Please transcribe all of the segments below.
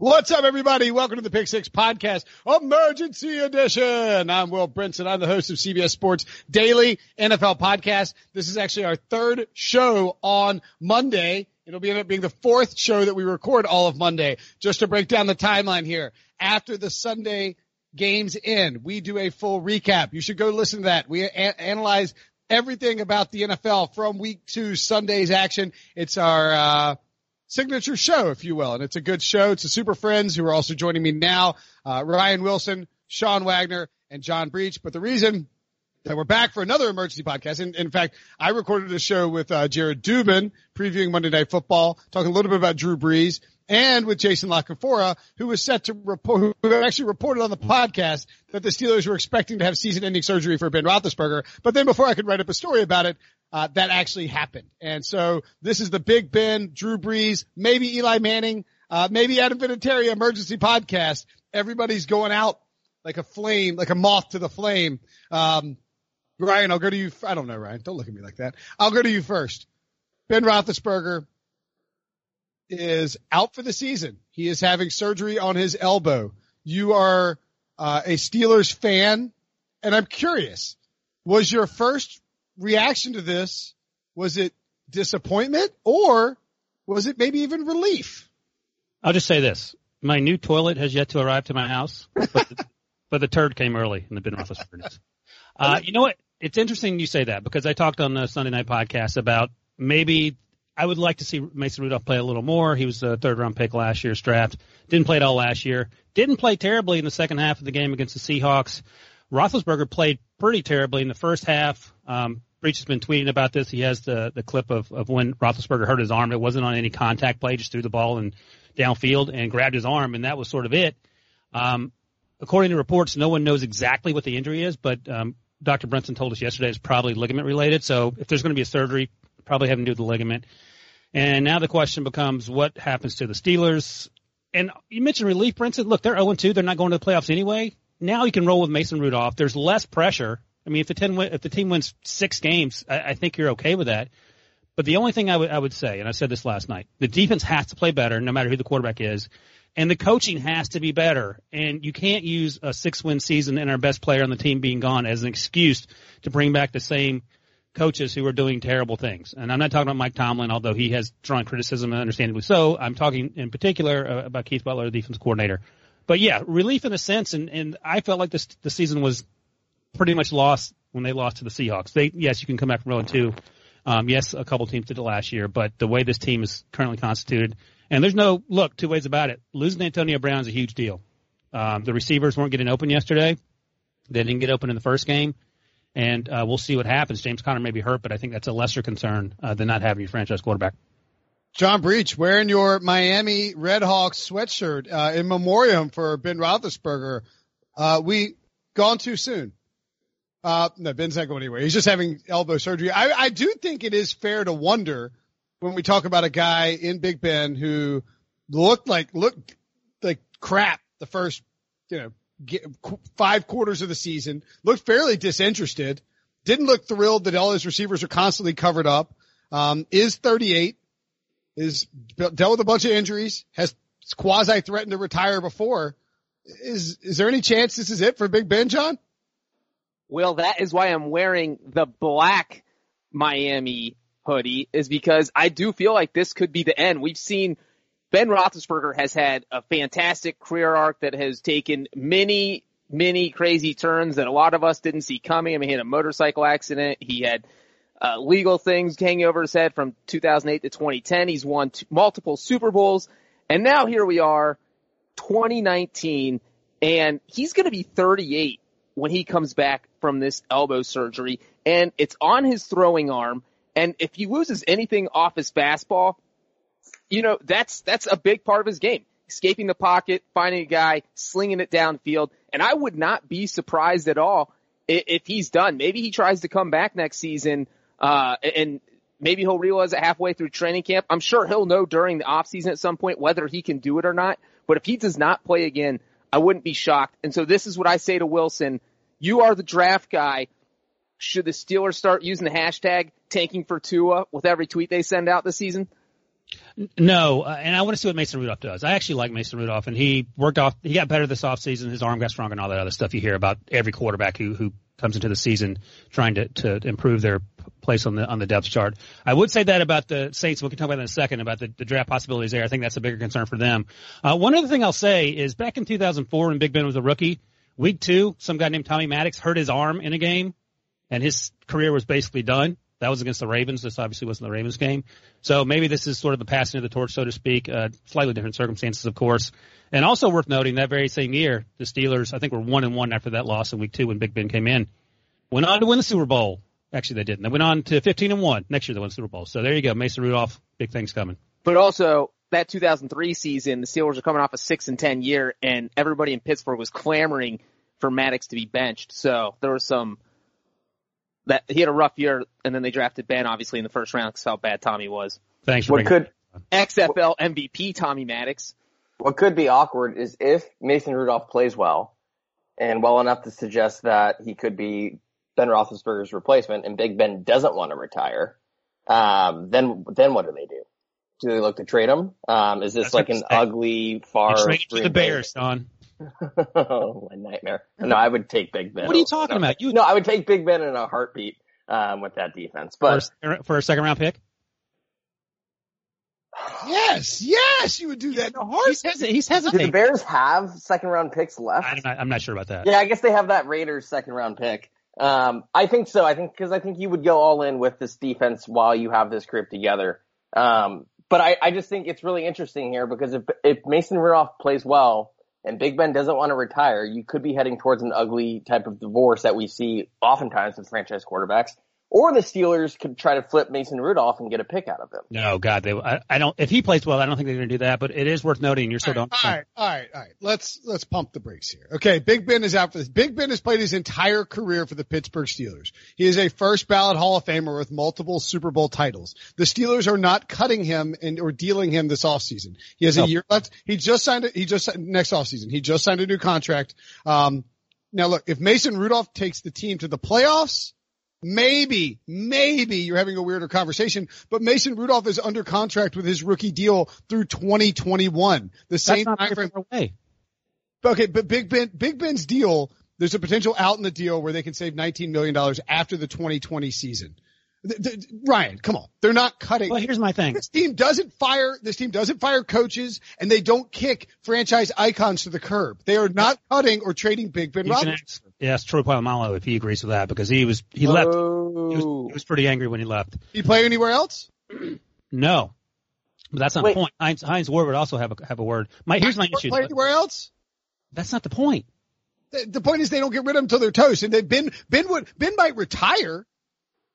What's up, everybody? Welcome to the Pick Six Podcast, Emergency Edition. I'm Will Brinson. I'm the host of CBS Sports Daily NFL Podcast. This is actually our third show on Monday. It'll be end up being the fourth show that we record all of Monday. Just to break down the timeline here, after the Sunday games end, we do a full recap. You should go listen to that. We a- analyze everything about the NFL from week two Sunday's action. It's our uh, signature show, if you will. And it's a good show. It's the Super Friends who are also joining me now. Uh, Ryan Wilson, Sean Wagner, and John Breech. But the reason that we're back for another emergency podcast. And in fact, I recorded a show with uh, Jared Dubin previewing Monday Night Football, talking a little bit about Drew Brees, and with Jason La Canfora, who was set to report, who actually reported on the podcast that the Steelers were expecting to have season-ending surgery for Ben Roethlisberger. But then before I could write up a story about it, uh, that actually happened. And so this is the Big Ben, Drew Brees, maybe Eli Manning, uh, maybe Adam Vinatieri emergency podcast. Everybody's going out like a flame, like a moth to the flame. Um, Ryan, I'll go to you. I don't know, Ryan. Don't look at me like that. I'll go to you first. Ben Roethlisberger is out for the season. He is having surgery on his elbow. You are uh, a Steelers fan, and I'm curious. Was your first reaction to this was it disappointment or was it maybe even relief? I'll just say this: my new toilet has yet to arrive to my house, but the, but the turd came early in the Ben Roethlisberger. Uh, you know what? It's interesting you say that because I talked on the Sunday night podcast about maybe I would like to see Mason Rudolph play a little more. He was a third round pick last year's draft. Didn't play at all last year. Didn't play terribly in the second half of the game against the Seahawks. Roethlisberger played pretty terribly in the first half. Um, Breech has been tweeting about this. He has the the clip of of when Roethlisberger hurt his arm. It wasn't on any contact play, just threw the ball and downfield and grabbed his arm, and that was sort of it. Um, according to reports, no one knows exactly what the injury is, but um, Dr. Brinson told us yesterday it's probably ligament related. So if there's going to be a surgery, probably having to do with the ligament. And now the question becomes, what happens to the Steelers? And you mentioned relief, Brinson. Look, they're 0-2. They're not going to the playoffs anyway. Now you can roll with Mason Rudolph. There's less pressure. I mean, if the ten if the team wins six games, I, I think you're okay with that. But the only thing I would I would say, and I said this last night, the defense has to play better, no matter who the quarterback is, and the coaching has to be better. And you can't use a six win season and our best player on the team being gone as an excuse to bring back the same coaches who are doing terrible things. And I'm not talking about Mike Tomlin, although he has drawn criticism, understandably so. I'm talking in particular uh, about Keith Butler, the defense coordinator. But yeah, relief in a sense, and, and I felt like this the season was pretty much lost when they lost to the Seahawks. They yes, you can come back from 0 2. Um, yes, a couple teams did it last year, but the way this team is currently constituted, and there's no look two ways about it. Losing Antonio Brown is a huge deal. Um, the receivers weren't getting open yesterday. They didn't get open in the first game, and uh, we'll see what happens. James Conner may be hurt, but I think that's a lesser concern uh, than not having your franchise quarterback. John Breech wearing your Miami Redhawks sweatshirt uh, in memoriam for Ben Roethlisberger. Uh, we gone too soon. Uh, no, Ben's not going anywhere. He's just having elbow surgery. I, I do think it is fair to wonder when we talk about a guy in Big Ben who looked like looked like crap the first, you know, get, five quarters of the season. Looked fairly disinterested. Didn't look thrilled that all his receivers are constantly covered up. Um, is 38 is dealt with a bunch of injuries, has quasi threatened to retire before. Is is there any chance this is it for Big Ben, John? Well, that is why I'm wearing the black Miami hoodie is because I do feel like this could be the end. We've seen Ben Roethlisberger has had a fantastic career arc that has taken many, many crazy turns that a lot of us didn't see coming. I mean, he had a motorcycle accident. He had uh, legal things hanging over his head from 2008 to 2010. He's won t- multiple Super Bowls. And now here we are, 2019, and he's going to be 38 when he comes back from this elbow surgery. And it's on his throwing arm. And if he loses anything off his fastball, you know, that's, that's a big part of his game. Escaping the pocket, finding a guy, slinging it downfield. And I would not be surprised at all if, if he's done. Maybe he tries to come back next season uh, and maybe he'll realize it halfway through training camp. I'm sure he'll know during the offseason at some point whether he can do it or not. But if he does not play again, I wouldn't be shocked. And so this is what I say to Wilson. You are the draft guy. Should the Steelers start using the hashtag tanking for Tua with every tweet they send out this season? No, uh, and I want to see what Mason Rudolph does. I actually like Mason Rudolph, and he worked off. He got better this offseason. His arm got stronger, and all that other stuff you hear about every quarterback who who comes into the season trying to to improve their place on the on the depth chart. I would say that about the Saints. We can talk about that in a second about the, the draft possibilities there. I think that's a bigger concern for them. Uh, one other thing I'll say is back in 2004 when Big Ben was a rookie, week two, some guy named Tommy Maddox hurt his arm in a game, and his career was basically done. That was against the Ravens. This obviously wasn't the Ravens game. So maybe this is sort of the passing of the torch, so to speak. Uh, slightly different circumstances, of course. And also worth noting that very same year, the Steelers, I think, were one and one after that loss in week two when Big Ben came in. Went on to win the Super Bowl. Actually, they didn't. They went on to 15 and one. Next year, they won the Super Bowl. So there you go. Mason Rudolph, big things coming. But also, that 2003 season, the Steelers are coming off a six and 10 year, and everybody in Pittsburgh was clamoring for Maddox to be benched. So there was some that he had a rough year, and then they drafted Ben obviously in the first round because how bad Tommy was. Thanks for What could XFL MVP Tommy Maddox. what could be awkward is if Mason Rudolph plays well and well enough to suggest that he could be Ben Roethlisberger's replacement, and Big Ben doesn't want to retire. Um, then then what do they do? Do they look to trade him? Um, is this That's like an ugly far? Trade to the Bay- Bears, Don. Oh, my nightmare. No, I would take Big Ben. What are you talking no, about? You No, I would take Big Ben in a heartbeat um, with that defense. But for, a- for a second round pick? Yes, yes, you would do that in a He's, heartbeat. hesi- he's do the. Bears have second round picks left? I'm not, I'm not sure about that. Yeah, I guess they have that Raiders second round pick. Um, I think so. I think because I think you would go all in with this defense while you have this group together. Um, but I, I just think it's really interesting here because if if Mason Rudolph plays well and Big Ben doesn't want to retire, you could be heading towards an ugly type of divorce that we see oftentimes with franchise quarterbacks. Or the Steelers could try to flip Mason Rudolph and get a pick out of him. No, God, they. I, I don't. If he plays well, I don't think they're going to do that. But it is worth noting. You're still All don't. all right, all right, all right. Let's let's pump the brakes here. Okay, Big Ben is out for this. Big Ben has played his entire career for the Pittsburgh Steelers. He is a first ballot Hall of Famer with multiple Super Bowl titles. The Steelers are not cutting him and or dealing him this offseason. He has a year left. He just signed it. He just next offseason. He just signed a new contract. Um, now look, if Mason Rudolph takes the team to the playoffs, maybe, maybe you're having a weirder conversation, but Mason Rudolph is under contract with his rookie deal through 2021. The same time frame. away. Okay, but Big Ben, Big Ben's deal, there's a potential out in the deal where they can save $19 million after the 2020 season. Th- th- Ryan, come on. They're not cutting. Well, here's my thing. This team doesn't fire, this team doesn't fire coaches and they don't kick franchise icons to the curb. They are not cutting or trading Big Ben You can Roethlisberger. ask, ask Troy Polamalu if he agrees with that because he was he left. He was, Oh. he was pretty angry when he left. He play anywhere else? No, but that's not Wait. the point. Heinz, Hines Ward would also have a have a word. My here's my issue. Play anywhere else? That's not the point. The, the point is they don't get rid of him until they're toast. And they Ben Ben would Ben might retire,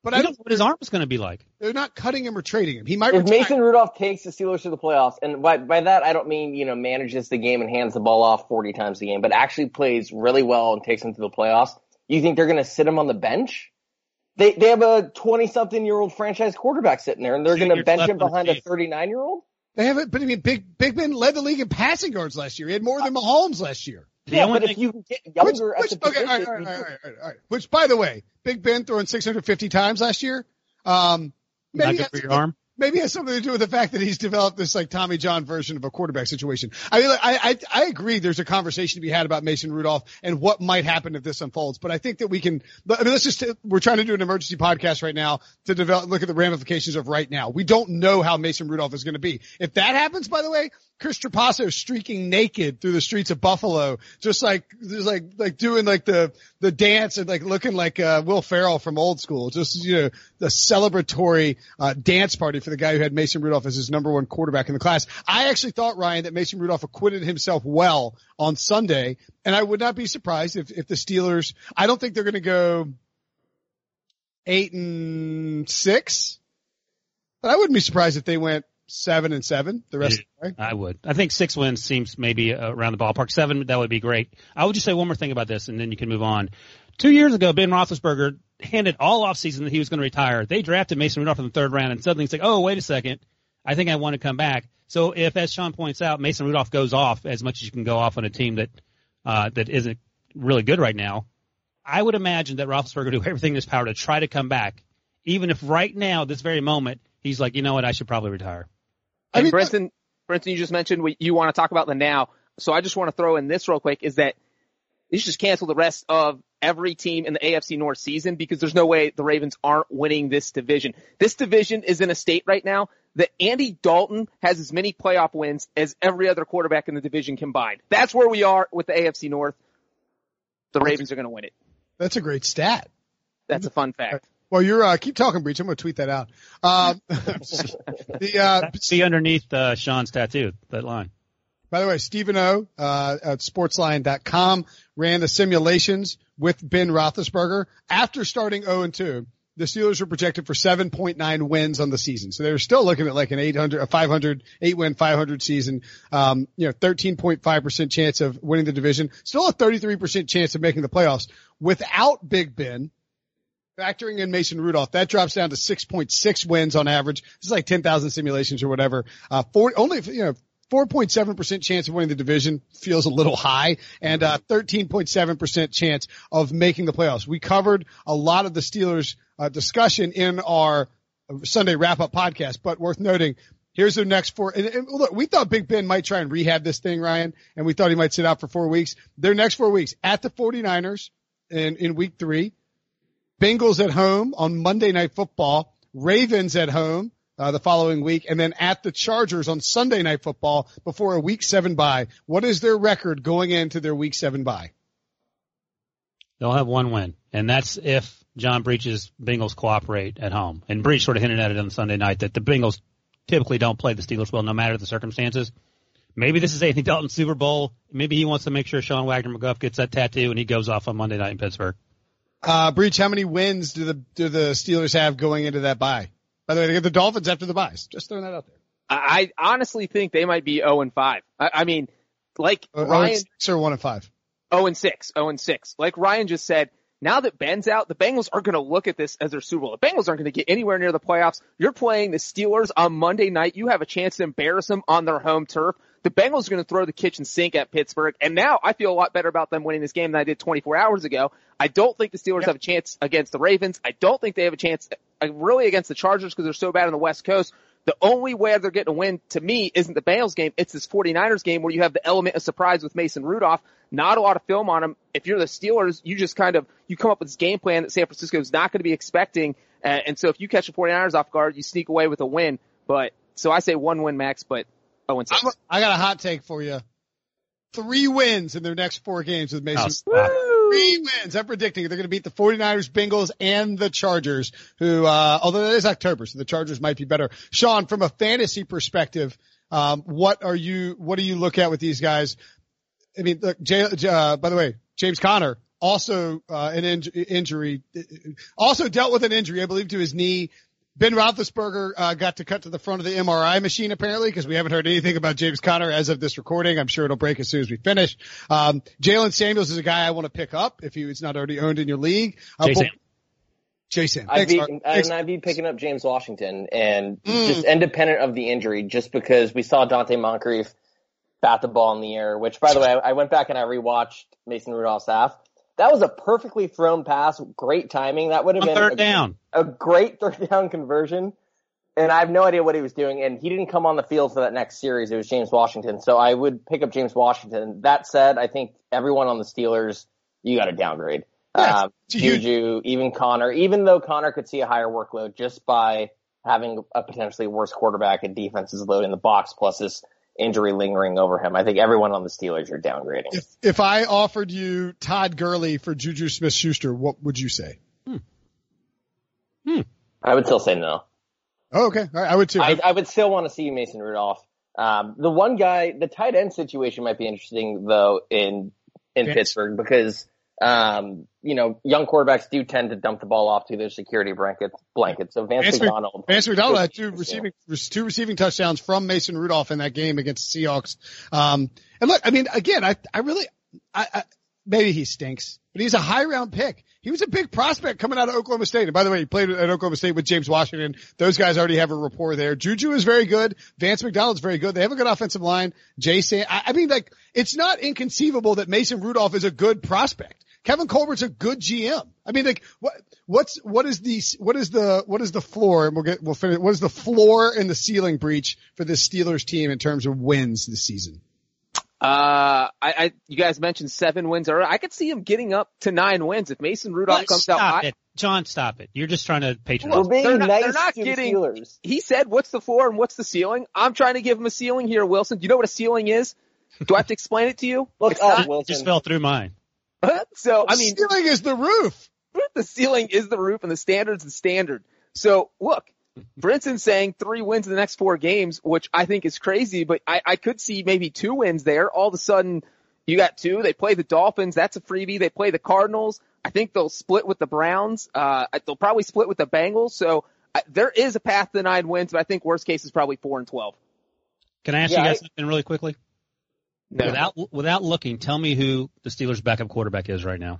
but I I don't don't. know what his arm is going to be like. They're not cutting him or trading him. He might if retire. Mason Rudolph takes the Steelers to the playoffs, and by, by that I don't mean you know manages the game and hands the ball off 40 times a game, but actually plays really well and takes them to the playoffs, you think they're going to sit him on the bench? They they have a 20 something year old franchise quarterback sitting there, and they're going to bench him behind a 39 year old. They haven't, but I mean, Big Big Ben led the league in passing yards last year. He had more than uh, Mahomes last year. The Yeah, only but thing, if you get Which, younger which at the okay, all right, position, all right, you all could- right, all right, all right. Which, by the way, Big Ben throwing 650 times last year. Um, not maybe good for your arm. Maybe it has something to do with the fact that he's developed this like Tommy John version of a quarterback situation. I mean, like, I, I, I agree there's a conversation to be had about Mason Rudolph and what might happen if this unfolds, but I think that we can, I mean, let's just, we're trying to do an emergency podcast right now to develop, look at the ramifications of right now. We don't know how Mason Rudolph is going to be. If that happens, by the way, Chris Trapasso streaking naked through the streets of Buffalo, just like, just like, like doing like the, the dance and like looking like, uh, Will Ferrell from old school. Just, you know, the celebratory, uh, dance party for the guy who had Mason Rudolph as his number one quarterback in the class. I actually thought, Ryan, that Mason Rudolph acquitted himself well on Sunday. And I would not be surprised if, if the Steelers, I don't think they're going to go eight and six, but I wouldn't be surprised if they went seven and seven the rest of the. I would. I think six wins seems maybe around the ballpark. Seven, that would be great. I would just say one more thing about this, and then you can move on. Two years ago, Ben Roethlisberger handed all offseason that he was going to retire. They drafted Mason Rudolph in the third round, and suddenly it's like, oh, wait a second. I think I want to come back. So if, as Sean points out, Mason Rudolph goes off as much as you can go off on a team that uh, that isn't really good right now, I would imagine that Roethlisberger would do everything in his power to try to come back, even if right now, this very moment, he's like, you know what, I should probably retire. I mean, Brenton, Brenton, you just mentioned what you want to talk about the now. So I just want to throw in this real quick is that you should just cancel the rest of every team in the AFC North season because there's no way the Ravens aren't winning this division. This division is in a state right now that Andy Dalton has as many playoff wins as every other quarterback in the division combined. That's where we are with the AFC North. The Ravens are going to win it. That's a great stat. That's a fun fact. Well, you're uh, keep talking, Breech. I'm going to tweet that out. Uh, the uh, see underneath uh, Sean's tattoo that line. By the way, Stephen O uh, at Sportsline.com ran the simulations with Ben Roethlisberger after starting 0 and 2. The Steelers were projected for 7.9 wins on the season, so they were still looking at like an 800, a 500, eight win, 500 season. Um, you know, 13.5 percent chance of winning the division, still a 33 percent chance of making the playoffs without Big Ben Factoring in Mason Rudolph, that drops down to 6.6 wins on average. This is like 10,000 simulations or whatever. Uh, four, only, you know, 4.7% chance of winning the division feels a little high and uh 13.7% chance of making the playoffs. We covered a lot of the Steelers uh, discussion in our Sunday wrap up podcast, but worth noting, here's their next four. And, and look, we thought Big Ben might try and rehab this thing, Ryan, and we thought he might sit out for four weeks. Their next four weeks at the 49ers in, in week three, Bengals at home on Monday Night Football, Ravens at home uh, the following week, and then at the Chargers on Sunday Night Football before a Week Seven bye. What is their record going into their Week Seven bye? They'll have one win, and that's if John Breech's Bengals cooperate at home. And Breech sort of hinted at it on Sunday night that the Bengals typically don't play the Steelers well, no matter the circumstances. Maybe this is Anthony Dalton's Super Bowl. Maybe he wants to make sure Sean Wagner-McGough gets that tattoo and he goes off on Monday night in Pittsburgh. Uh, Breech, how many wins do the do the Steelers have going into that bye? By the way, they get the Dolphins after the buys. Just throwing that out there. I honestly think they might be 0 and 5. I, I mean, like uh, Ryan, six or one and five. 0 and 6, 0 and 6. Like Ryan just said, now that Ben's out, the Bengals are going to look at this as their Super Bowl. The Bengals aren't going to get anywhere near the playoffs. You're playing the Steelers on Monday night. You have a chance to embarrass them on their home turf. The Bengals are going to throw the kitchen sink at Pittsburgh. And now I feel a lot better about them winning this game than I did 24 hours ago. I don't think the Steelers yep. have a chance against the Ravens. I don't think they have a chance uh, really against the Chargers because they're so bad on the West Coast. The only way they're getting a win to me isn't the Bengals game. It's this 49ers game where you have the element of surprise with Mason Rudolph. Not a lot of film on him. If you're the Steelers, you just kind of, you come up with this game plan that San Francisco is not going to be expecting. Uh, and so if you catch the 49ers off guard, you sneak away with a win. But, so I say one win max, but Oh, and six. I got a hot take for you. Three wins in their next four games with Mason. Oh, Three wins. I'm predicting they're going to beat the 49ers, Bengals, and the Chargers, who, uh, although it is October, so the Chargers might be better. Sean, from a fantasy perspective, um, what are you, what do you look at with these guys? I mean, look, Jay, uh, by the way, James Conner, also uh, an in- injury, also dealt with an injury, I believe, to his knee Ben Roethlisberger uh, got to cut to the front of the MRI machine apparently because we haven't heard anything about James Conner as of this recording. I'm sure it'll break as soon as we finish. Um, Jaylen Samuels is a guy I want to pick up if he's not already owned in your league. Uh, Jason. Jason. I'd be, and I'd be picking up James Washington and mm. just independent of the injury, just because we saw Donte Moncrief bat the ball in the air, which by the way, I went back and I rewatched Mason Rudolph's half that was a perfectly thrown pass, great timing. That would have been third a, down. a great third down conversion. And I have no idea what he was doing. And he didn't come on the field for that next series. It was James Washington. So I would pick up James Washington. That said, I think everyone on the Steelers, you got to downgrade. Yeah, uh, Juju, even Connor, even though Connor could see a higher workload just by having a potentially worse quarterback and defenses loading the box plus this injury lingering over him. I think everyone on the Steelers are downgrading. If, if I offered you Todd Gurley for Juju Smith Schuster, what would you say? Hmm. Hmm. I would still say no. Oh, okay. Right, I would too. I, I, would still want to see Mason Rudolph. Um, the one guy, the tight end situation might be interesting though in, in Pittsburgh because um, you know, young quarterbacks do tend to dump the ball off to their security blanket. Blanket. So Vance, Vance McDonald. Vance McDonald had two receiving two receiving touchdowns from Mason Rudolph in that game against the Seahawks. Um, and look, I mean, again, I I really, I, I maybe he stinks, but he's a high round pick. He was a big prospect coming out of Oklahoma State. And by the way, he played at Oklahoma State with James Washington. Those guys already have a rapport there. Juju is very good. Vance McDonald's very good. They have a good offensive line. Jason, I, I mean, like, it's not inconceivable that Mason Rudolph is a good prospect. Kevin Colbert's a good GM. I mean, like what what's what is the what is the what is the floor? And we'll get we'll finish. What is the floor and the ceiling Breech for this Steelers team in terms of wins this season? Uh, I, I, you guys mentioned seven wins earlier. I could see him getting up to nine wins if Mason Rudolph What? comes stop out. it, John. Stop it. You're just trying to patronize. We're being They're not- nice they're not to getting- the Steelers. He said, "What's the floor and what's the ceiling?" I'm trying to give him a ceiling here, Wilson. Do you know what a ceiling is? Do I have to explain it to you? Look It's up, not- Wilson. just fell through mine. so I mean, ceiling is the roof. the ceiling is the roof and the standard's the standard. So look, Brinson's saying three wins in the next four games, which I think is crazy, but I, I could see maybe two wins there. All of a sudden, you got two. They play the Dolphins. That's a freebie. They play the Cardinals. I think they'll split with the Browns. Uh, they'll probably split with the Bengals. So uh, there is a path to nine wins, but I think worst case is probably four and 12. Can I ask Yeah, you guys I- something really quickly? No. Without without looking, tell me who the Steelers' backup quarterback is right now.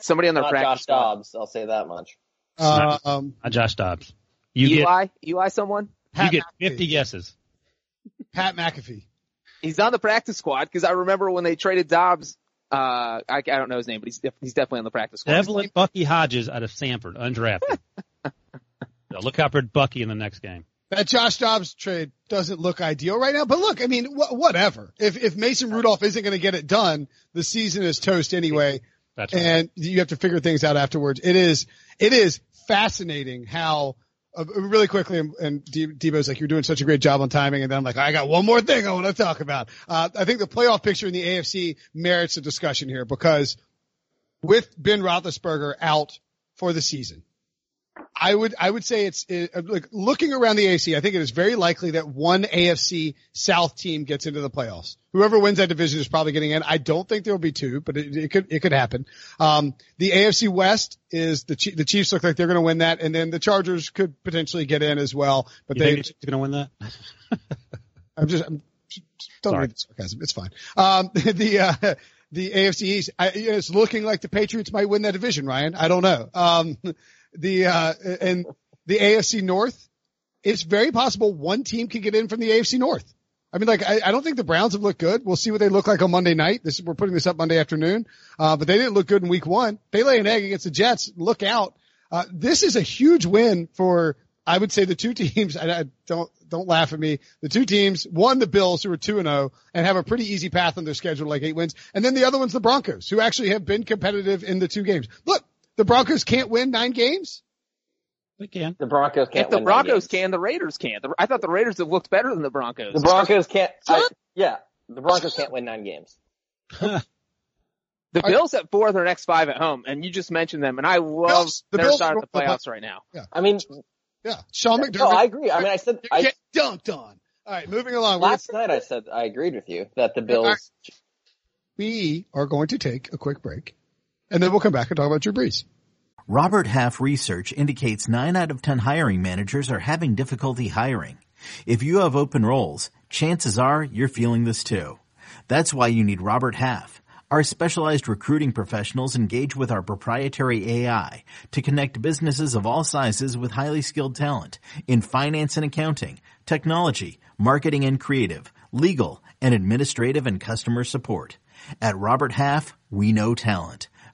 Somebody on their Not practice Josh squad. Dobbs. I'll say that much. Uh, um, Not Josh Dobbs. You get Eli? Eli someone? you get McAfee. 50 guesses. Pat McAfee. He's on the practice squad because I remember when they traded Dobbs. Uh, I, I don't know his name, but he's def- he's definitely on the practice squad. Devlin Bucky Hodges out of Samford, undrafted. so look out for Bucky in the next game. That Josh Dobbs trade doesn't look ideal right now, but look, I mean, wh- whatever. If if Mason Rudolph isn't going to get it done, the season is toast anyway, That's right. and you have to figure things out afterwards. It is it is fascinating how uh, really quickly and, and De- Debo's like you're doing such a great job on timing, and then I'm like I got one more thing I want to talk about. Uh, I think the playoff picture in the AFC merits a discussion here because with Ben Roethlisberger out for the season. I would I would say it's it, uh, like looking around the AFC. I think it is very likely that one AFC South team gets into the playoffs. Whoever wins that division is probably getting in. I don't think there will be two, but it, it could it could happen. Um, the AFC West is the the Chiefs look like they're going to win that, and then the Chargers could potentially get in as well. But You they, think he's going to win that? I'm just I'm, don't Sorry. read the sarcasm. It's fine. Um, the uh, the AFC East, I, it's looking like the Patriots might win that division. Ryan, I don't know. Um, the uh, and the AFC North, it's very possible one team could get in from the AFC North. I mean, like, I, I don't think the Browns have looked good. We'll see what they look like on Monday night. This we're putting this up Monday afternoon, uh, but they didn't look good in Week One. They lay an egg against the Jets. Look out! Uh, this is a huge win for I would say the two teams. I, don't don't laugh at me. The two teams, one the Bills who are two and zero and have a pretty easy path on their schedule, like eight wins, and then the other one's the Broncos who actually have been competitive in the two games. Look, the Broncos can't win nine games. We can. The Broncos can't if the win nine Broncos games. can, the Raiders can't. The, I thought the Raiders have looked better than the Broncos. The Broncos can't. I, yeah, the Broncos can't win nine games. The Bills have four of their next five at home, and you just mentioned them, and I love Bills- the their Bills start are- at the playoffs right now. Yeah. I mean, Yeah, Sean McDermott. no, I agree. I mean, I said I, get dunked on. All right, moving along. We're- last night. I said I agreed with you that the Bills. we are going to take a quick break, and then we'll come back and talk about Drew Brees. Robert Half research indicates 9 out of 10 hiring managers are having difficulty hiring. If you have open roles, chances are you're feeling this too. That's why you need Robert Half. Our specialized recruiting professionals engage with our proprietary AI to connect businesses of all sizes with highly skilled talent in finance and accounting, technology, marketing and creative, legal, and administrative and customer support. At Robert Half, we know talent.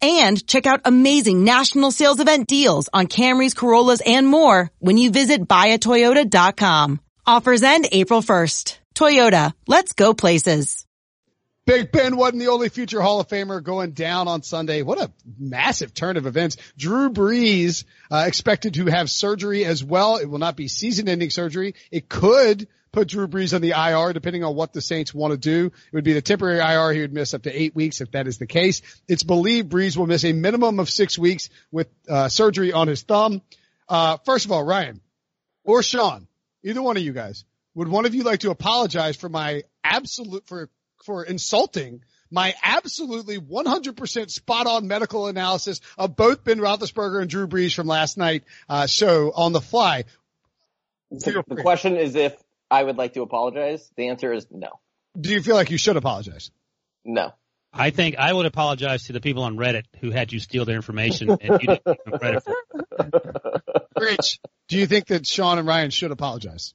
and check out amazing national sales event deals on Camrys, Corollas, and more when you visit buyatoyota.com. Offers end April 1st. Toyota, let's go places. Big Ben wasn't the only future Hall of Famer going down on Sunday. What a massive turn of events. Drew Brees uh, expected to have surgery as well. It will not be season-ending surgery. It could put Drew Brees on the IR depending on what the Saints want to do. It would be the temporary IR. He would miss up to eight weeks if that is the case. It's believed Brees will miss a minimum of six weeks with uh, surgery on his thumb. Uh, first of all, Ryan or Sean, either one of you guys, would one of you like to apologize for my absolute for for insulting my absolutely 100% spot on medical analysis of both Ben Roethlisberger and Drew Brees from last night uh, show on the fly. So the question is if I would like to apologize. The answer is no. Do you feel like you should apologize? No. I think I would apologize to the people on Reddit who had you steal their information and you didn't give them credit for it. Rich, do you think that Sean and Ryan should apologize?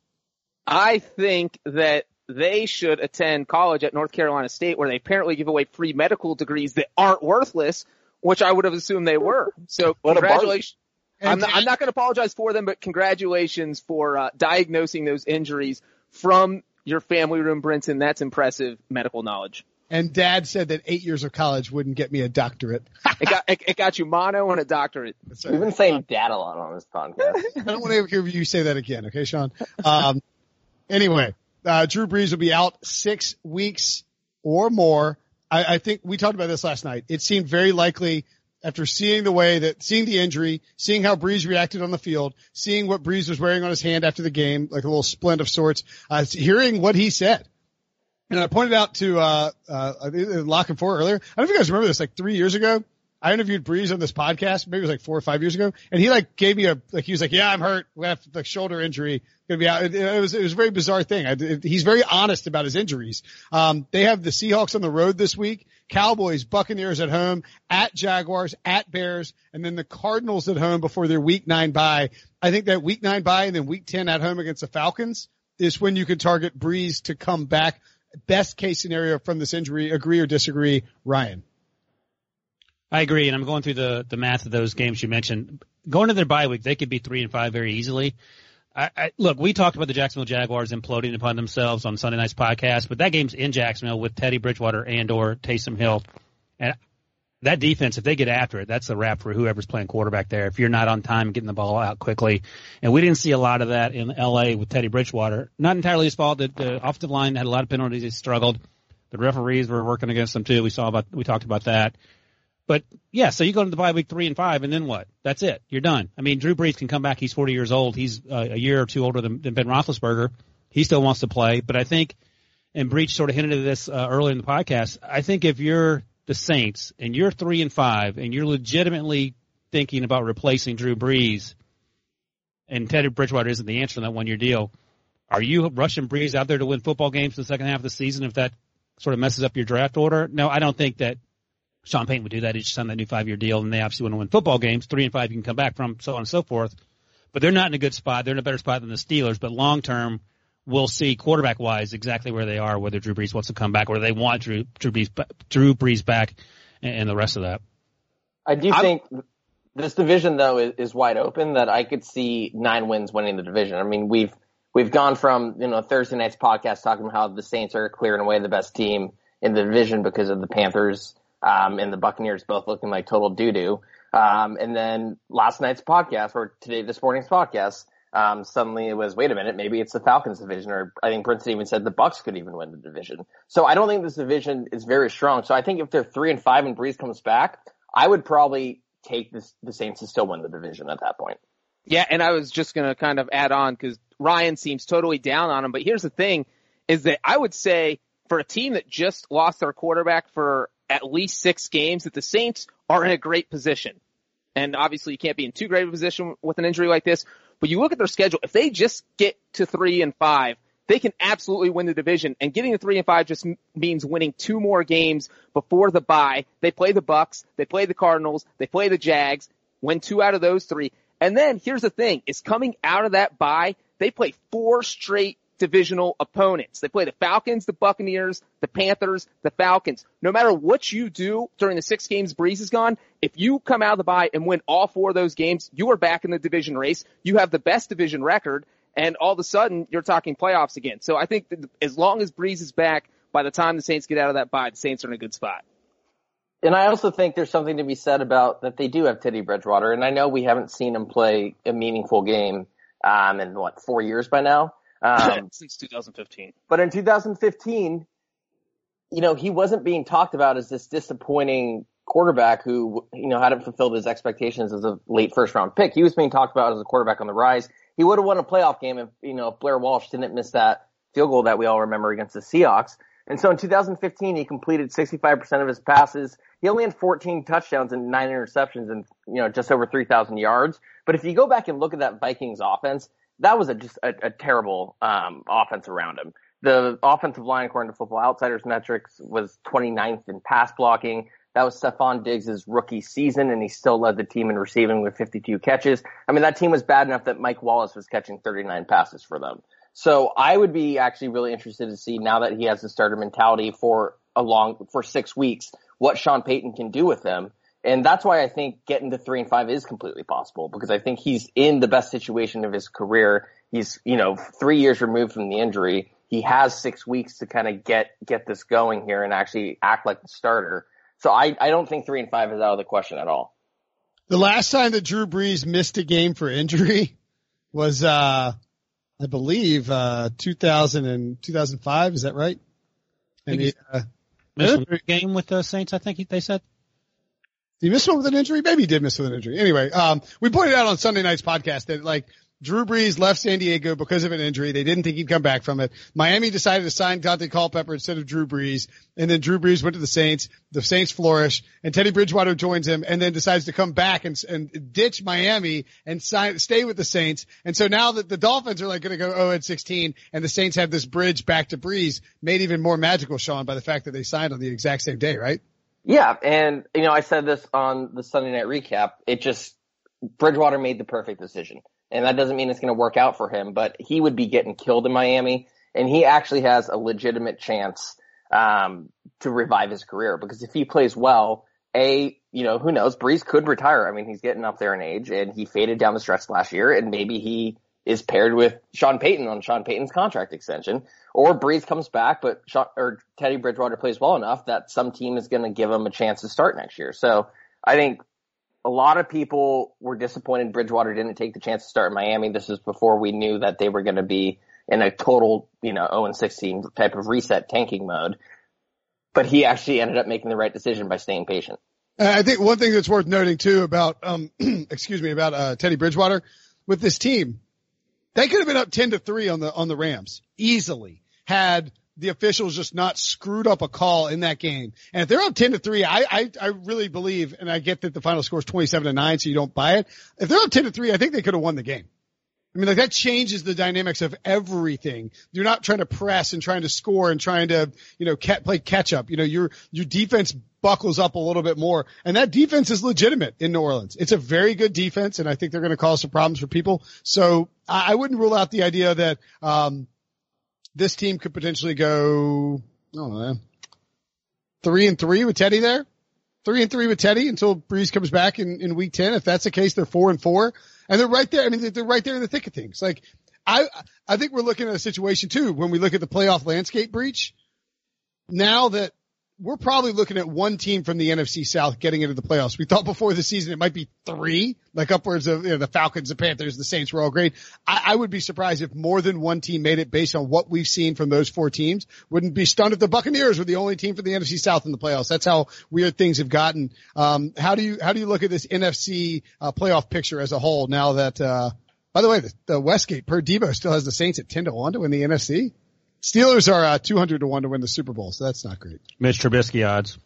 I think that they should attend college at North Carolina State where they apparently give away free medical degrees that aren't worthless, which I would have assumed they were. So What a congratulations. I'm not, I'm not going to apologize for them, but congratulations for uh, diagnosing those injuries from your family room, Brinson. That's impressive medical knowledge. And dad said that eight years of college wouldn't get me a doctorate. It got it, it got you mono and a doctorate. We've been saying dad a lot on this podcast. I don't want to hear you say that again. Okay, Sean. Um, anyway, uh, Drew Brees will be out six weeks or more. I, I think we talked about this last night. It seemed very likely after seeing the way that, seeing the injury, seeing how Brees reacted on the field, seeing what Brees was wearing on his hand after the game, like a little splint of sorts, uh, hearing what he said. And I pointed out to, uh, uh, La Canfora earlier. I don't know if you guys remember this, like three years ago. I interviewed Brees on this podcast, maybe it was like four or five years ago, and he like gave me a like he was like, "Yeah, I'm hurt. We have like shoulder injury, gonna be out." It, it was it was a very bizarre thing. I, it, he's very honest about his injuries. Um, they have the Seahawks on the road this week, Cowboys, Buccaneers at home, at Jaguars, at Bears, and then the Cardinals at home before their Week Nine bye. I think that Week Nine bye and then Week Ten at home against the Falcons is when you can target Brees to come back. Best case scenario from this injury. Agree or disagree, Ryan? I agree, and I'm going through the the math of those games you mentioned. Going to their bye week, they could be three and five very easily. I, I, look, we talked about the Jacksonville Jaguars imploding upon themselves on Sunday night's podcast, but that game's in Jacksonville with Teddy Bridgewater and or Taysom Hill, and that defense, if they get after it, that's a wrap for whoever's playing quarterback there. If you're not on time getting the ball out quickly, and we didn't see a lot of that in L.A. with Teddy Bridgewater. Not entirely his fault. The, the offensive line had a lot of penalties. They struggled. The referees were working against them too. We saw about we talked about that. But yeah, so you go into the bye week three and five, and then what? That's it. You're done. I mean, Drew Brees can come back. He's 40 years old. He's uh, a year or two older than, than Ben Roethlisberger. He still wants to play, but I think, and Breech sort of hinted at this uh, earlier in the podcast. I think if you're the Saints and you're three and five, and you're legitimately thinking about replacing Drew Brees, and Teddy Bridgewater isn't the answer to that one year deal, are you rushing Brees out there to win football games in the second half of the season if that sort of messes up your draft order? No, I don't think that Sean Payton would do that. He just signed that new five year deal, and they obviously want to win football games. Three and five, you can come back from, so on and so forth. But they're not in a good spot. They're in a better spot than the Steelers. But long term, we'll see quarterback wise exactly where they are, whether Drew Brees wants to come back or they want Drew Drew Brees, Drew Brees back, and, and the rest of that. I do I'm- think this division though is, is wide open. That I could see nine wins winning the division. I mean, we've we've gone from you know Thursday night's podcast talking about how the Saints are clearing away the best team in the division because of the Panthers um, and the Buccaneers both looking like total doo doo. Um, and then last night's podcast or today this morning's podcast. Um, suddenly it was, wait a minute, maybe it's the Falcons division, or I think Brinson even said the Bucks could even win the division. So I don't think this division is very strong. So I think if they're three and five and Brees comes back, I would probably take this, the Saints to still win the division at that point. Yeah, and I was just going to kind of add on because Ryan seems totally down on him. But here's the thing is that I would say for a team that just lost their quarterback for at least six games, that the Saints are in a great position. And obviously you can't be in too great a position with an injury like this. But you look at their schedule, if they just get to three and five, they can absolutely win the division. And getting to three and five just means winning two more games before the bye. They play the Bucks, they play the Cardinals, they play the Jags, win two out of those three. And then here's the thing, is coming out of that bye, they play four straight divisional opponents. They play the Falcons, the Buccaneers, the Panthers, the Falcons. No matter what you do during the six games Brees is gone, if you come out of the bye and win all four of those games, you are back in the division race. You have the best division record, and all of a sudden you're talking playoffs again. So I think that as long as Brees is back, by the time the Saints get out of that bye, the Saints are in a good spot. And I also think there's something to be said about that they do have Teddy Bridgewater, and I know we haven't seen him play a meaningful game um, in what four years by now. Um, Since 2015. but in 2015, you know, he wasn't being talked about as this disappointing quarterback who, you know, hadn't fulfilled his expectations as a late first round pick. He was being talked about as a quarterback on the rise. He would have won a playoff game if, you know, if Blair Walsh didn't miss that field goal that we all remember against the Seahawks. And so in 2015, he completed 65% of his passes. He only had 14 touchdowns and nine interceptions and, you know, just over 3,000 yards. But if you go back and look at that Vikings offense, that was a, just a, a terrible, um, offense around him. The offensive line, according to Football Outsiders metrics, was 29th in pass blocking. That was Stefon Diggs' rookie season, and he still led the team in receiving with 52 catches. I mean, that team was bad enough that Mike Wallace was catching 39 passes for them. So I would be actually really interested to see now that he has the starter mentality for a long, for six weeks, what Sean Payton can do with him. And that's why I think getting to three and five is completely possible because I think he's in the best situation of his career. He's, you know, three years removed from the injury. He has six weeks to kind of get, get this going here and actually act like the starter. So I, I don't think three and five is out of the question at all. The last time that Drew Brees missed a game for injury was, uh, I believe, uh, 2000 and 2005. Is that right? And he, uh, Missed a game with the Saints, I think he- they said. Did he miss one with an injury? Maybe he did miss with an injury. Anyway, um, we pointed out on Sunday night's podcast that like Drew Brees left San Diego because of an injury. They didn't think he'd come back from it. Miami decided to sign Daunte Culpepper instead of Drew Brees. And then Drew Brees went to the Saints. The Saints flourish and Teddy Bridgewater joins him and then decides to come back and, and ditch Miami and sign, stay with the Saints. And so now that the Dolphins are like going to go 0 and 16 and the Saints have this bridge back to Brees made even more magical, Sean, by the fact that they signed on the exact same day, right? Yeah, and you know, I said this on the Sunday night recap. It just Bridgewater made the perfect decision. And that doesn't mean it's going to work out for him, but he would be getting killed in Miami and he actually has a legitimate chance um to revive his career because if he plays well, a, you know, who knows, Brees could retire. I mean, he's getting up there in age and he faded down the stretch last year and maybe he is paired with Sean Payton on Sean Payton's contract extension, or Brees comes back, but Sean, or Teddy Bridgewater plays well enough that some team is going to give him a chance to start next year. So I think a lot of people were disappointed Bridgewater didn't take the chance to start in Miami. This is before we knew that they were going to be in a total, you know, 0 and 16 type of reset tanking mode. But he actually ended up making the right decision by staying patient. Uh, I think one thing that's worth noting too about, um, excuse me, about, uh, Teddy Bridgewater with this team, they could have been up 10 to 3 on the, on the Rams easily had the officials just not screwed up a call in that game. And if they're up 10 to 3, I, I, I really believe, and I get that the final score is 27 to 9, so you don't buy it. If they're up 10 to 3, I think they could have won the game. I mean, like that changes the dynamics of everything. You're not trying to press and trying to score and trying to, you know, ca- play catch up. You know, your, your defense buckles up a little bit more and that defense is legitimate in New Orleans. It's a very good defense and I think they're going to cause some problems for people. So I, I wouldn't rule out the idea that, um, this team could potentially go, I don't know, three and three with Teddy there. Three and three with Teddy until Brees comes back in, in week 10. If that's the case, they're four and four and they're right there. I mean, they're right there in the thick of things. Like I, I think we're looking at a situation too when we look at the playoff landscape Breech. Now that we're probably looking at one team from the NFC South getting into the playoffs. We thought before the season it might be three, like upwards of you know, the Falcons, the Panthers, the Saints were all great. I, I would be surprised if more than one team made it based on what we've seen from those four teams. Wouldn't be stunned if the Buccaneers were the only team from the NFC South in the playoffs. That's how weird things have gotten. Um, how do you how do you look at this NFC uh, playoff picture as a whole now that? Uh, by the way, the, the Westgate per Debo still has the Saints at ten to one to win the NFC. Steelers are uh, 200 to 1 to win the Super Bowl, so that's not great. Mitch Trubisky odds.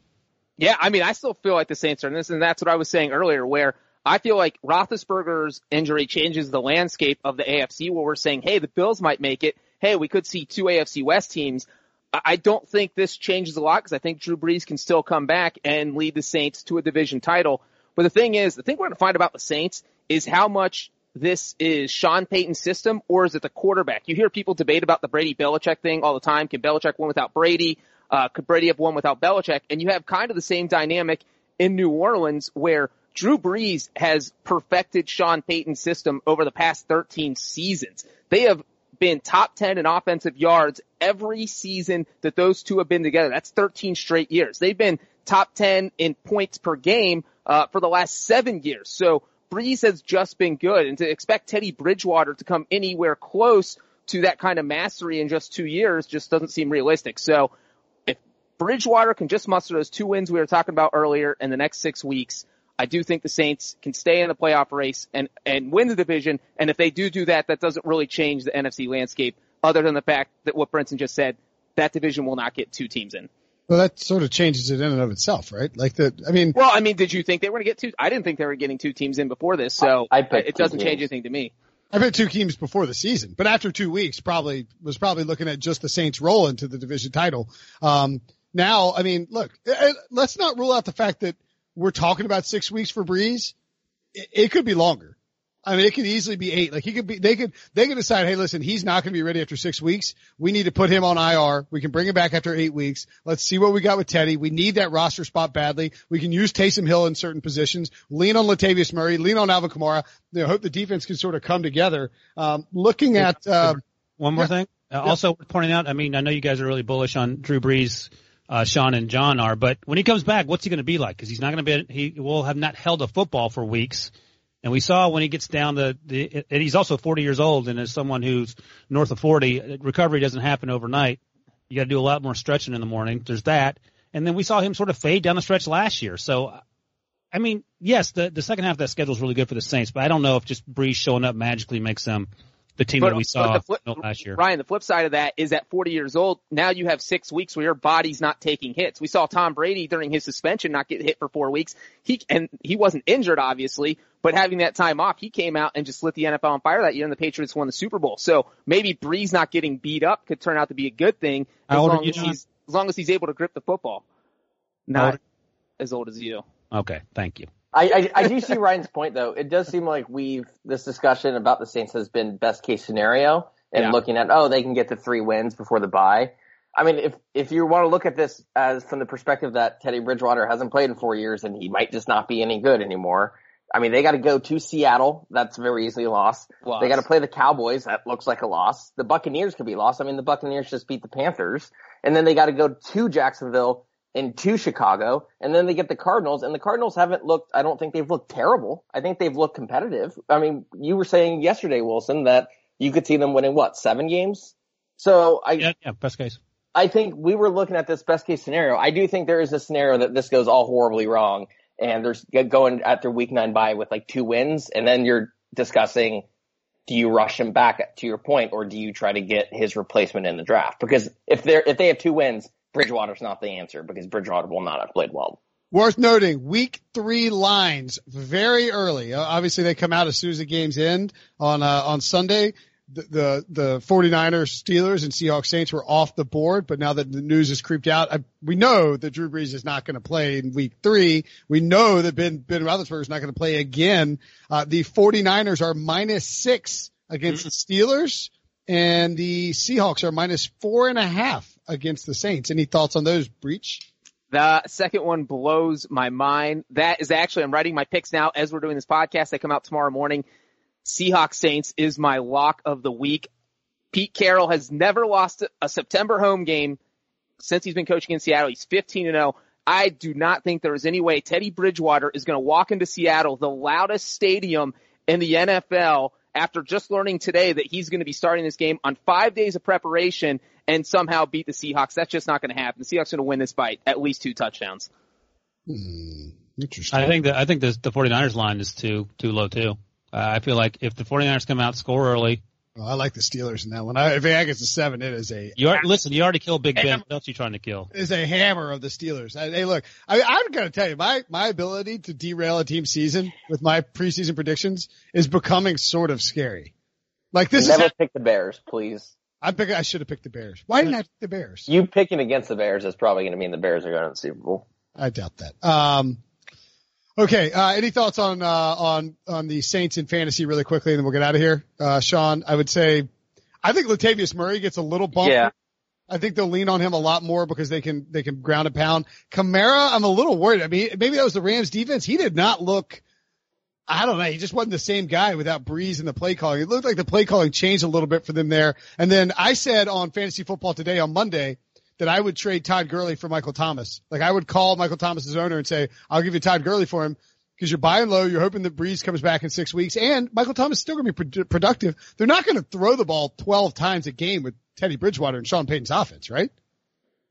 Yeah, I mean, I still feel like the Saints are in this, and that's what I was saying earlier, where I feel like Roethlisberger's injury changes the landscape of the AFC, where we're saying, hey, the Bills might make it. Hey, we could see two AFC West teams. I don't think this changes a lot because I think Drew Brees can still come back and lead the Saints to a division title. But the thing is, the thing we're going to find about the Saints is how much this is Sean Payton's system or is it the quarterback? You hear people debate about the Brady Belichick thing all the time. Can Belichick win without Brady? Uh, could Brady have won without Belichick? And you have kind of the same dynamic in New Orleans where Drew Brees has perfected Sean Payton's system over the past 13 seasons. They have been top 10 in offensive yards every season that those two have been together. That's 13 straight years. They've been top 10 in points per game, uh, for the last seven years. So Brees has just been good and to expect Teddy Bridgewater to come anywhere close to that kind of mastery in just two years just doesn't seem realistic. So if Bridgewater can just muster those two wins we were talking about earlier in the next six weeks, I do think the Saints can stay in the playoff race and, and win the division. And if they do do that, that doesn't really change the NFC landscape other than the fact that what Brinson just said, that division will not get two teams in. Well, that sort of changes it in and of itself, right? Like the, I mean, well, I mean, did you think they were going to get two? I didn't think they were getting two teams in before this, so I, I it doesn't change anything to me. I bet two teams before the season, but after two weeks, probably was probably looking at just the Saints roll into the division title. Um, now, I mean, look, eh, eh, let's not rule out the fact that we're talking about six weeks for Brees. It, it could be longer. I mean, it could easily be eight. Like he could be, they could, they could decide, hey, listen, he's not going to be ready after six weeks. We need to put him on IR. We can bring him back after eight weeks. Let's see what we got with Teddy. We need that roster spot badly. We can use Taysom Hill in certain positions. Lean on Latavius Murray. Lean on Alvin Kamara. You know, hope the defense can sort of come together. Um, looking at uh, one more yeah. thing. Uh, yeah. Also pointing out, I mean, I know you guys are really bullish on Drew Brees. Uh, Sean and John are, but when he comes back, what's he going to be like? Because he's not going to be, he will have not held a football for weeks. And we saw when he gets down the, the and he's also 40 years old, and as someone who's north of 40, recovery doesn't happen overnight. You got to do a lot more stretching in the morning. There's that. And then we saw him sort of fade down the stretch last year. So, I mean, yes, the the second half of that schedule is really good for the Saints, but I don't know if just Brees showing up magically makes them the team but, that we saw flip, last year. Ryan, the flip side of that is at 40 years old, now you have six weeks where your body's not taking hits. We saw Tom Brady during his suspension not get hit for four weeks. He, and he wasn't injured obviously, but having that time off, he came out and just lit the NFL on fire that year and the Patriots won the Super Bowl. So maybe Brees not getting beat up could turn out to be a good thing as long as he's, as long as he's able to grip the football. Not as old as you. Okay. Thank you. I, I, I do see Ryan's point though. It does seem like we've this discussion about the Saints has been best case scenario and yeah. looking at oh they can get the three wins before the bye. I mean, if if you want to look at this as from the perspective that Teddy Bridgewater hasn't played in four years and he might just not be any good anymore. I mean, they got to go to Seattle. That's very easily lost. lost. They got to play the Cowboys. That looks like a loss. The Buccaneers could be lost. I mean, the Buccaneers just beat the Panthers, and then they got to go to Jacksonville and to Chicago, and then they get the Cardinals, and the Cardinals haven't looked, I don't think they've looked terrible. I think they've looked competitive. I mean, you were saying yesterday, Wilson, that you could see them winning what, seven games? So I, yeah, yeah, best case. I think we were looking at this best case scenario. I do think there is a scenario that this goes all horribly wrong, and they're going at their week nine bye with like two wins, and then you're discussing do you rush him back to your point, or do you try to get his replacement in the draft? Because if they're if they have two wins, Bridgewater's not the answer because Bridgewater will not have played well. Worth noting, week three lines very early. Obviously, they come out as soon as the games end on uh, on Sunday. The, the the 49ers, Steelers, and Seahawks Saints were off the board, but now that the news has creeped out, I, we know that Drew Brees is not going to play in week three. We know that Ben Ben Roethlisberger is not going to play again. Uh, the 49ers are minus six against the Steelers, and the Seahawks are minus four and a half against the Saints. Any thoughts on those, Breech? The second one blows my mind. That is actually, I'm writing my picks now as we're doing this podcast. They come out tomorrow morning. Seahawks Saints is my lock of the week. Pete Carroll has never lost a September home game since he's been coaching in Seattle. He's 15 and 0. I do not think there is any way Teddy Bridgewater is going to walk into Seattle, the loudest stadium in the NFL, after just learning today that he's going to be starting this game on five days of preparation and somehow beat the Seahawks. That's just not going to happen. The Seahawks are going to win this fight at least two touchdowns. Hmm, interesting. I think that I think the, the 49ers line is too too low too. Uh, I feel like if the 49ers come out score early. Well, I like the Steelers in that one. I, if AI gets a seven, it is a. You are, listen. You already killed Big Ben. What else are you trying to kill? Is a hammer of the Steelers. I, hey, look, I, I'm going to tell you, my my ability to derail a team season with my preseason predictions is becoming sort of scary. Like this Never is pick the Bears, please. I pick. I should have picked the Bears. Why didn't I pick the Bears? You picking against the Bears is probably going to mean the Bears are going to the Super Bowl. I doubt that. Um, okay. Uh, any thoughts on uh, on on the Saints in fantasy really quickly, and then we'll get out of here. Uh, Sean, I would say, I think Latavius Murray gets a little bump. Yeah. I think they'll lean on him a lot more because they can they can ground and pound. Kamara, I'm a little worried. I mean, maybe that was the Rams defense. He did not look I don't know. He just wasn't the same guy without Brees and the play calling. It looked like the play calling changed a little bit for them there. And then I said on Fantasy Football Today on Monday that I would trade Todd Gurley for Michael Thomas. Like I would call Michael Thomas's owner and say, I'll give you Todd Gurley for him because you're buying low. You're hoping that Brees comes back in six weeks and Michael Thomas is still going to be pro- productive. They're not going to throw the ball 12 times a game with Teddy Bridgewater and Sean Payton's offense, right?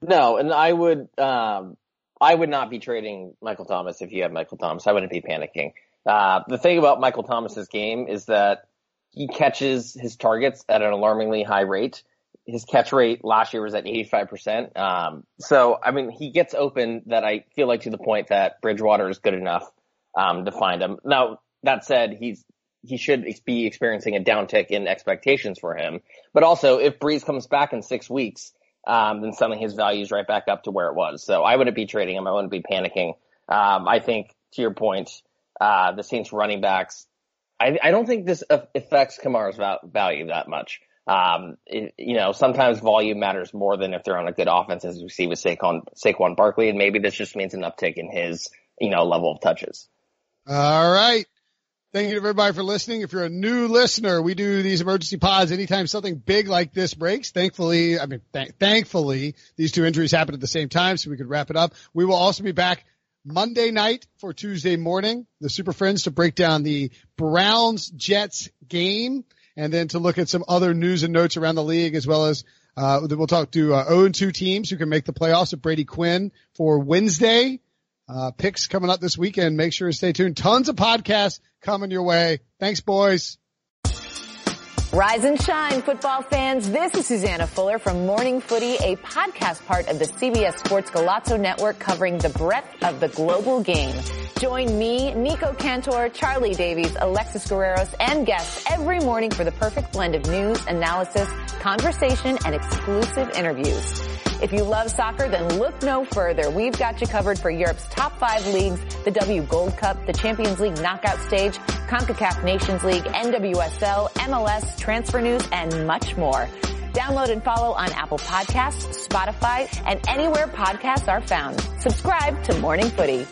No, and I would, um, I would not be trading Michael Thomas if you have Michael Thomas. I wouldn't be panicking. Uh, the thing about Michael Thomas's game is that he catches his targets at an alarmingly high rate. His catch rate last year was at 85%. Um, so, I mean, he gets open that I feel like to the point that Bridgewater is good enough, um, to find him. Now, that said, he's, he should be experiencing a downtick in expectations for him. But also, if Brees comes back in six weeks, um, then suddenly his value is right back up to where it was. So I wouldn't be trading him. I wouldn't be panicking. Um, I think to your point, uh, the Saints running backs, I, I don't think this affects Kamara's value that much. Um, it, you know, sometimes volume matters more than if they're on a good offense, as we see with Saquon, Saquon Barkley, and maybe this just means an uptick in his, you know, level of touches. All right. Thank you to everybody for listening. If you're a new listener, we do these emergency pods anytime something big like this breaks. Thankfully, I mean, th- thankfully, these two injuries happened at the same time, so we could wrap it up. We will also be back Monday night for Tuesday morning, the Super Friends to break down the Browns Jets game and then to look at some other news and notes around the league as well as uh, we'll talk to uh, 0 and 2 teams who can make the playoffs with Brady Quinn for Wednesday. Uh, picks coming up this weekend. Make sure to stay tuned. Tons of podcasts coming your way. Thanks, boys. Rise and shine, football fans. This is Susanna Fuller from Morning Footy, a podcast part of the CBS Sports Golazo Network covering the breadth of the global game. Join me, Nico Cantor, Charlie Davies, Alexis Guerreros, and guests every morning for the perfect blend of news, analysis, conversation, and exclusive interviews. If you love soccer, then look no further. We've got you covered for Europe's top five leagues, the W Gold Cup, the Champions League knockout stage, CONCACAF Nations League, NWSL, MLS, transfer news, and much more. Download and follow on Apple Podcasts, Spotify, and anywhere podcasts are found. Subscribe to Morning Footy.